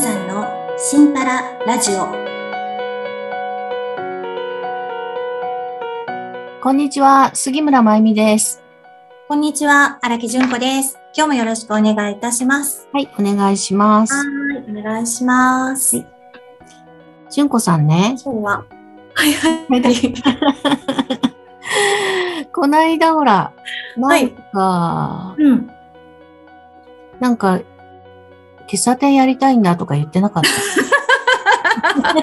さんのシンパララジオ。こんにちは、杉村真由美です。こんにちは荒木純子です。今日もよろしくお願いいたします。はい、お願いします。はいお願いします、はい。純子さんね、今日ははいはい。こないだほら、はないんか、うん。なんか、喫茶店やりたいんだとか言ってなかった。カフ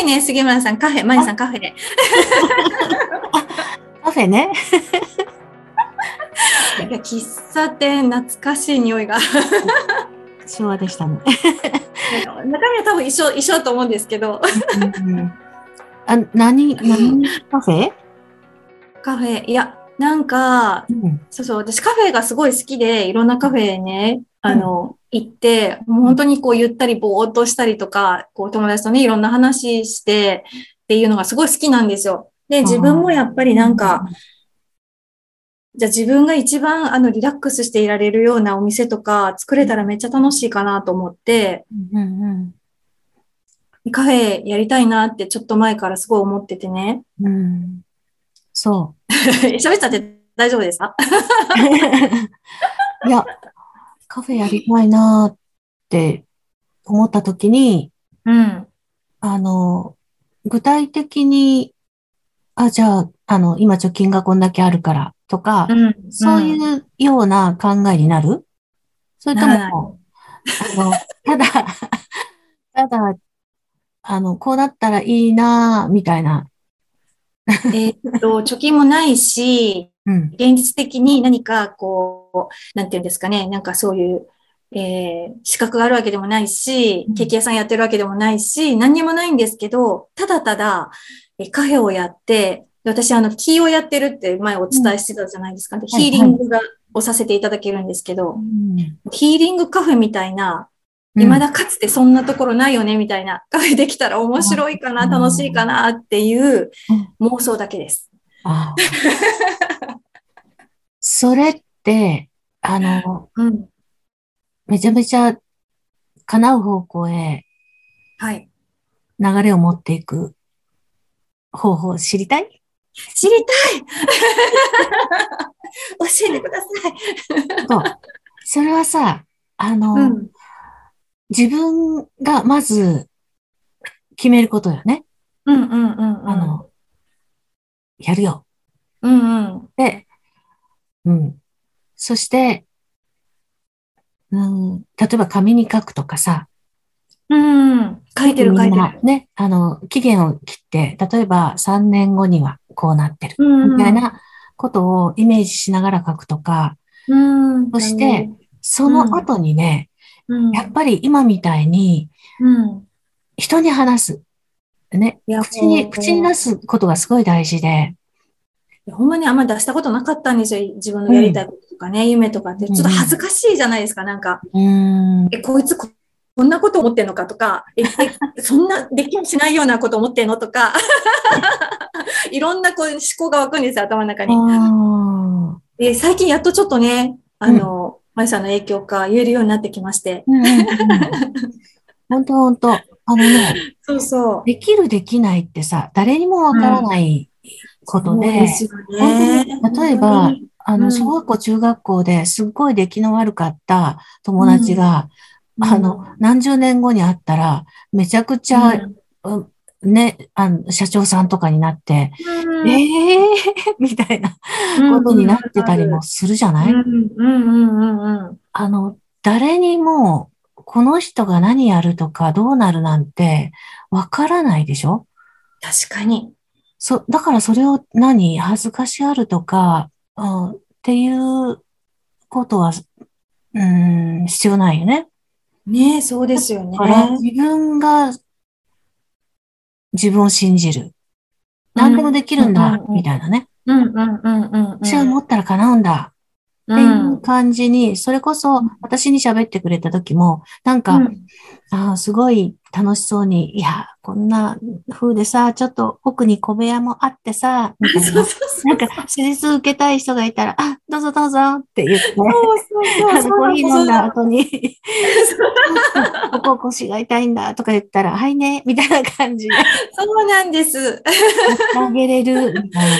ェね杉村さんカフェマリさんカフェで カフェね。いや喫茶店懐かしい匂いが昭和でしたね。中身は多分一緒一緒だと思うんですけどうんあ、何、何カフェ？カフェいやなんかうん。そうそう、私カフェがすごい好きで、いろんなカフェね、あの、行って、もう本当にこうゆったりぼーっとしたりとか、こう友達とね、いろんな話してっていうのがすごい好きなんですよ。で、自分もやっぱりなんか、じゃあ自分が一番あのリラックスしていられるようなお店とか作れたらめっちゃ楽しいかなと思って、うんうんカフェやりたいなってちょっと前からすごい思っててね。うん。うん。そ喋っちゃって大丈夫ですか？う。いや、カフェやりたいなって思った時に、うん。あの、具体的に、あ、じゃあ、あの、今貯金がこんだけあるからとか、うん。そういうような考えになる？それとも、あの、ただ、ただ、あの、こうなったらいいな、みたいな。えーっと、貯金もないし、うん。現実的に何かこう、なんていうんですかね、なんかそういう、えー資格があるわけでもないしうん、ケーキ屋さんやってるわけでもないし、何にもないんですけど、ただただ、えーカフェをやって、で私、あの、キーをやってるって前お伝えしてたじゃないですか。ではいヒーリングが、をさせていただけるんですけど、ヒーリングカフェみたいな、未だかつてそんなところないよね、みたいなカフェできたら面白いかな、うん。楽しいかなっていううん。妄想だけです。ああ それって、あの、うん。めちゃめちゃ叶う方向へはい。流れを持っていく方法を知りたい？知りたい 教えてください。そう。それはさ、あの、うん。自分がまず決めることよね。うんうんうんうん。あの、やるよ。うんうん。で、うん。そして、うん、例えば紙に書くとかさ、うん。書いてる書いてる。ね、あの、期限を切って、例えば3年後にはこうなってる。うん。みたいなことをイメージしながら書くとか、うん。そして、その後にね、うん。やっぱり今みたいにうん。人に話す。ね、口に、口に出すことがすごい大事で、ほんまにあんま出したことなかったんですよ。自分のやりたいこととかね、夢とかって。ちょっと恥ずかしいじゃないですか。なんか、うーん、え、こいつここんなこと思ってんのかとか、え、え そんなできもしないようなこと思ってんのとか、いろんなこう思考が湧くんですよ、頭の中に。あで、最近やっとちょっとね、あの、まゆさんの影響か言えるようになってきまして。ーうんうんうん本当本当。あのね、そうそう。できるできないってさ、誰にもわからないことで、でね。例えばあの、うん。小学校、中学校ですっごい出来の悪かった友達が、あの、何十年後に会ったら、めちゃくちゃ、うん。ね、あの、社長さんとかになって、うん。ええー、みたいなことになってたりもするじゃない、うん。うん。うん。うん。うん。あの、誰にも、この人が何やるとかどうなるなんてわからないでしょ？確かに。そ、だからそれを何恥ずかしがるとか、うん、っていうことは、うん、必要ないよね。ねそうですよね自分が自分を信じる。何でもできるんだ、みたいなね。うんうんうんうんうん。私は思ったら叶うんだ。っていう感じに、それこそ私に喋ってくれた時も、なんか、ああ、すごい楽しそうに、いや、こんな風でさ、ちょっと奥に小部屋もあってさ、みたいな。なんか、施術受けたい人がいたら、あ、どうぞどうぞって言って、そうそうそうコーヒー飲んだ後に、ここ腰が痛いんだとか言ったら、はいね、みたいな感じで。そうなんです。あげれる、みたい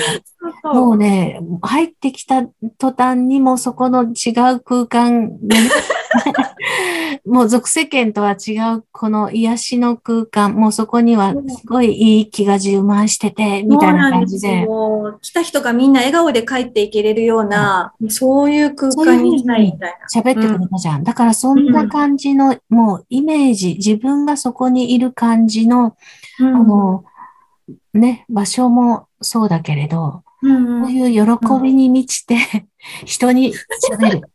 な。もうね、入ってきた途端にもそこの違う空間 もう俗世間とは違うこの癒しの空間、もうそこにはすごいいい気が充満してて、みたいな感じで。もう来た人がみんな笑顔で帰っていけれるような、うん、そういう空間にしたいみたいな。喋ってくれたじゃん。うん、だからそんな感じの、もうイメージ、自分がそこにいる感じの、あの、ね、場所もそうだけれど、うんそういう喜びに満ちて、人に喋る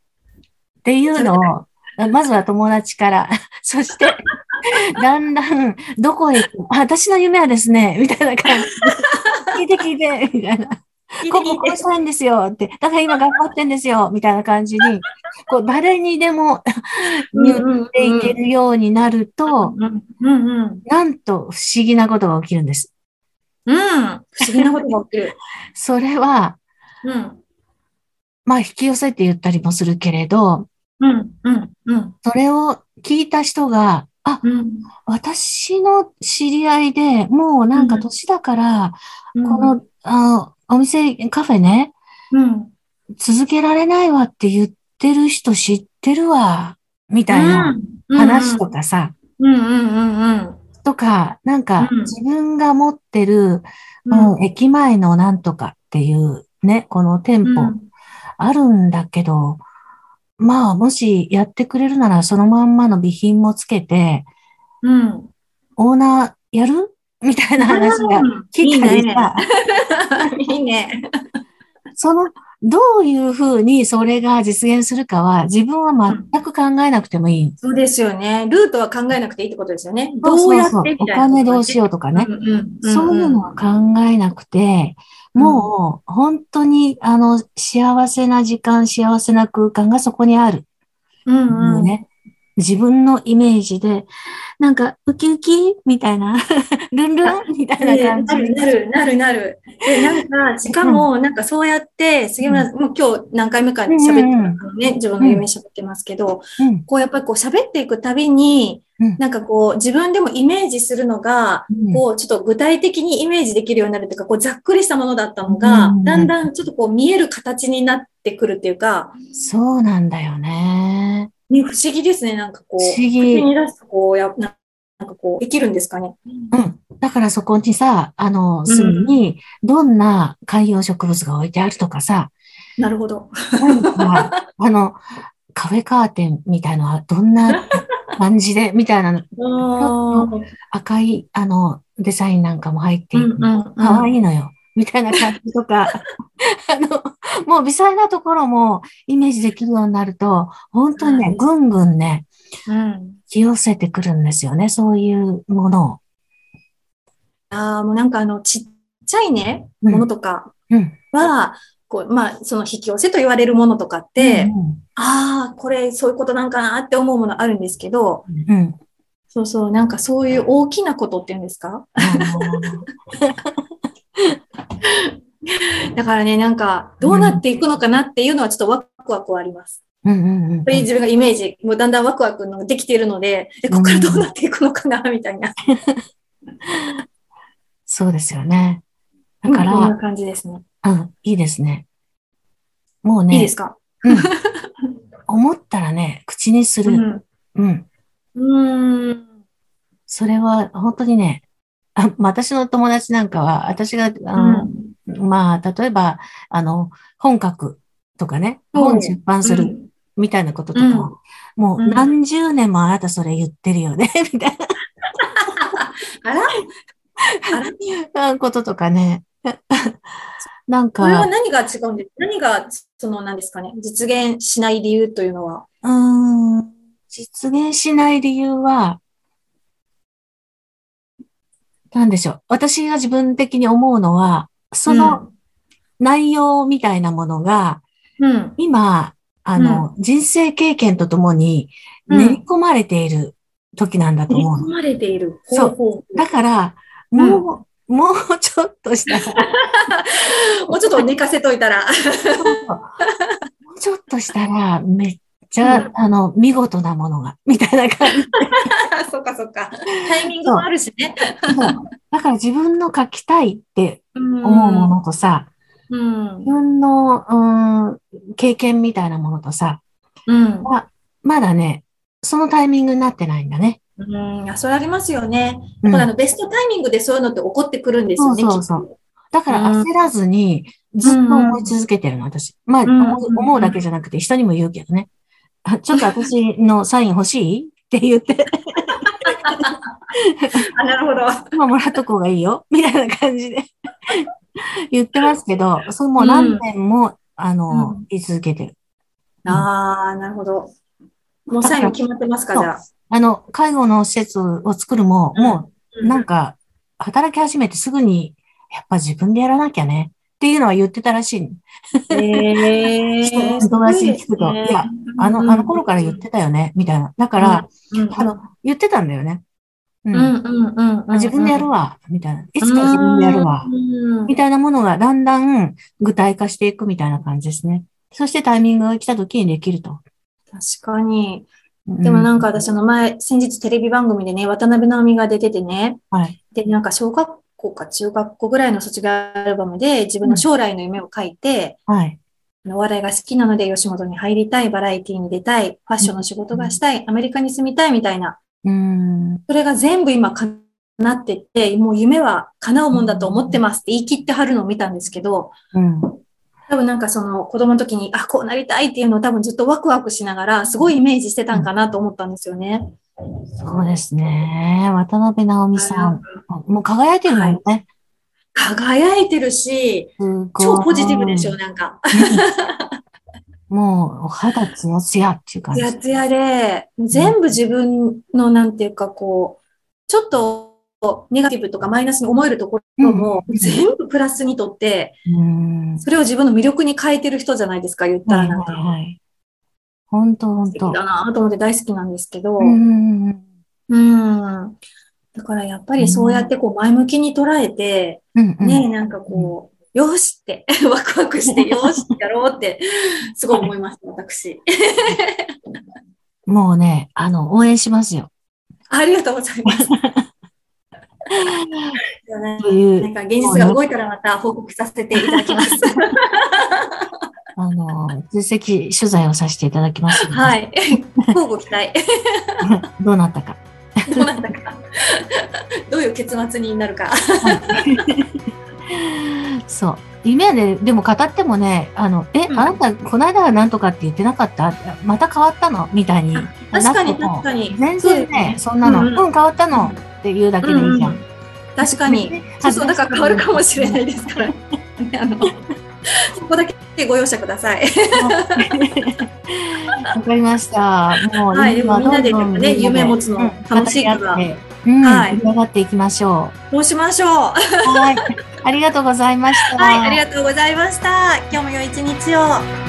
っていうのを、まずは友達から、そして、だんだん、どこへ行く？私の夢はですね、みたいな感じ聞いて聞いて、みたいな。こここうしたいんですよって。だから今頑張ってんですよ、みたいな感じに、こう誰にでも言っていけるようになると、なんと不思議なことが起きるんです。うん、不思議なことが起きる。それは、うん、まあ引き寄せて言ったりもするけれど、うん、うん、うん。それを聞いた人が、あ、うん、私の知り合いでもうなんか年だから、うん、このあお店、カフェね、うん、続けられないわって言ってる人知ってるわ、みたいな話とかさ、とか、なんか自分が持ってる、うん、駅前のなんとかっていうね、この店舗あるんだけど、まあ、もしやってくれるなら、そのまんまの備品もつけて、うん。オーナーやる？みたいな話が聞いたりさ。いいね。その、どういうふうにそれが実現するかは自分は全く考えなくてもいい。うん、そうですよね。ルートは考えなくていいってことですよね。どうやってお金どうしようとかね。そういうのは考えなくて、もう本当にあの幸せな時間、幸せな空間がそこにある。うんうん、ね、自分のイメージで、なんか、ウキウキみたいな、ルンルンみたいな感じ。なる、なる、なる。で、なんか、しかも、なんかそうやって、杉村、もう今日何回目か喋ってますね、自分の夢喋ってますけど、こうやっぱりこう喋っていくたびに、なんかこう、自分でもイメージするのが、こう、ちょっと具体的にイメージできるようになるというか、こう、ざっくりしたものだったのが、だんだんちょっとこう、見える形になってくるっていうか。そうなんだよね。ね、不思議ですね。なんかこう、不思議。に出すとこうや、なんかこう、できるんですかね？うん。だからそこにさ、あの、すぐに、どんな観葉植物が置いてあるとかさ。なるほど。なんか、あの、カフェカーテンみたいのはどんな感じで、みたいなの。赤い、あの、デザインなんかも入っていて、かわいいのよ。みたいな感じとか、あの、もう微細なところもイメージできるようになると、本当にね、ぐんぐんね、うん、気寄せてくるんですよね、そういうものを。ああ、もうなんかあの、ちっちゃいね、ものとかは、こう、まあ、その引き寄せと言われるものとかって、うんうん、ああ、これそういうことなんかなって思うものあるんですけど、うん、そうそう、なんかそういう大きなことっていうんですか？だからね、なんか、どうなっていくのかなっていうのはちょっとワクワクあります。うんうんうん、自分がイメージ、もうだんだんワクワクのできているので、え、ここからどうなっていくのかな、みたいな。そうですよね。だから、こんな感じですね。うん、いいですね。もうね。いいですか、うん、思ったらね、口にする。うん。うん。それは本当にね、あ私の友達なんかは、私が、あの、うん、まあ、例えば、あの、本書くとかね、本出版するみたいなこととか、うん、もう何十年もあなたそれ言ってるよね、みたいな。あらあらこととかね。なんか。これは何が違うんです何が、その、何ですかね、実現しない理由というのは。うん、実現しない理由は、なんでしょう。私が自分的に思うのは、その内容みたいなものが、うん、今、あの、うん、人生経験とともに練り込まれている時なんだと思うの。込まれている。そう。だから、もう、もうちょっとしたら、もうちょっと寝かせといたら。もうちょっとしたら、めっちゃ、うんあの、見事なものが、みたいな感じ。そっかそっか。タイミングもあるしね。だから自分の書きたいって思思うものとさ、うん自。分の、うーん、経験みたいなものとさ、うん。ままだね、そのタイミングになってないんだね。うん。それありますよね。うんだからあの、ベストタイミングでそういうのって起こってくるんですよね、そうそうだから焦らずに、ずっと思い続けてるの、私。まあ、ん思う思うだけじゃなくて、人にも言うけどね。あちょっと私のサイン欲しい？って言って、あ、なるほど。今もらっとこうがいいよ、みたいな感じで。言ってますけど、それもう何年も、あの、うん。言い続けてる。ああ、なるほど。もうサイン決まってますか、じゃあ？あの、介護の施設を作るも、うん。もう、なんか、働き始めてすぐに、やっぱ自分でやらなきゃね、っていうのは言ってたらしい。え人の友達に聞くといやあの、あの頃から言ってたよね、みたいな。だから、あの、言ってたんだよね。うん。うんうんうんうん。自分でやるわ、みたいな。いつか自分でやるわ、うんみたいなものがだんだん具体化していくみたいな感じですね。そしてタイミングが来た時にできると。確かに。うんでもなんか私あの前、先日テレビ番組でね、渡辺直美が出ててね、はい。で、なんか小学校か中学校ぐらいの卒業アルバムで自分の将来の夢を書いて、はい。あのお笑いが好きなので吉本に入りたい、バラエティに出たい、ファッションの仕事がしたい、アメリカに住みたいみたいな、うん。それが全部今叶ってって、もう夢は叶うもんだと思ってますって言い切ってはるのを見たんですけど、うん。多分なんかその子供の時に、あ、こうなりたいっていうのを多分ずっとワクワクしながら、すごいイメージしてたんかなと思ったんですよね。そうですね。渡辺直美さん。もう輝いてるもんね。輝いてるし。超ポジティブでしょ、なんか。もう、お肌ツヤツヤっていう感じ。ツヤツヤで、全部自分のなんていうかこう、ちょっとネガティブとかマイナスに思えるところもうん全部プラスにとって、うん。それを自分の魅力に変えてる人じゃないですか、言ったはいらなんか。はいはい。本当本素敵当。だなと思って大好きなんですけど、うん。うん。だからやっぱりそうやってこう前向きに捉えて、うんうん。ね、なんかこう、よしって、ワクワクして、よしやろうって、すごい思いました、私。もうね、あの、応援しますよ。ありがとうございます。なんか現実が動いたらまた報告させていただきます。あの、追跡取材をさせていただきます。はい。交互期待。どうなったか。どうなんだか。どういう結末になるか。そう。夢で、でも語ってもね、あの、え、うんあなた、この間は何とかって言ってなかった？また変わったの？みたいに。確かに確かに。全然ね、そんなの、ううんん、変わったの？って言うだけでいいじゃんうん確かに。そうそう、だから変わるかもしれないですから。あのそこだけご容赦ください。わかりました。もう、はいでもみんなでね夢持つのうん楽しいからうん、はい盛り上がっていきましょそうしましょう。う。はい。ありがとうございました。はい、ありがとうございました。今日も良い一日を。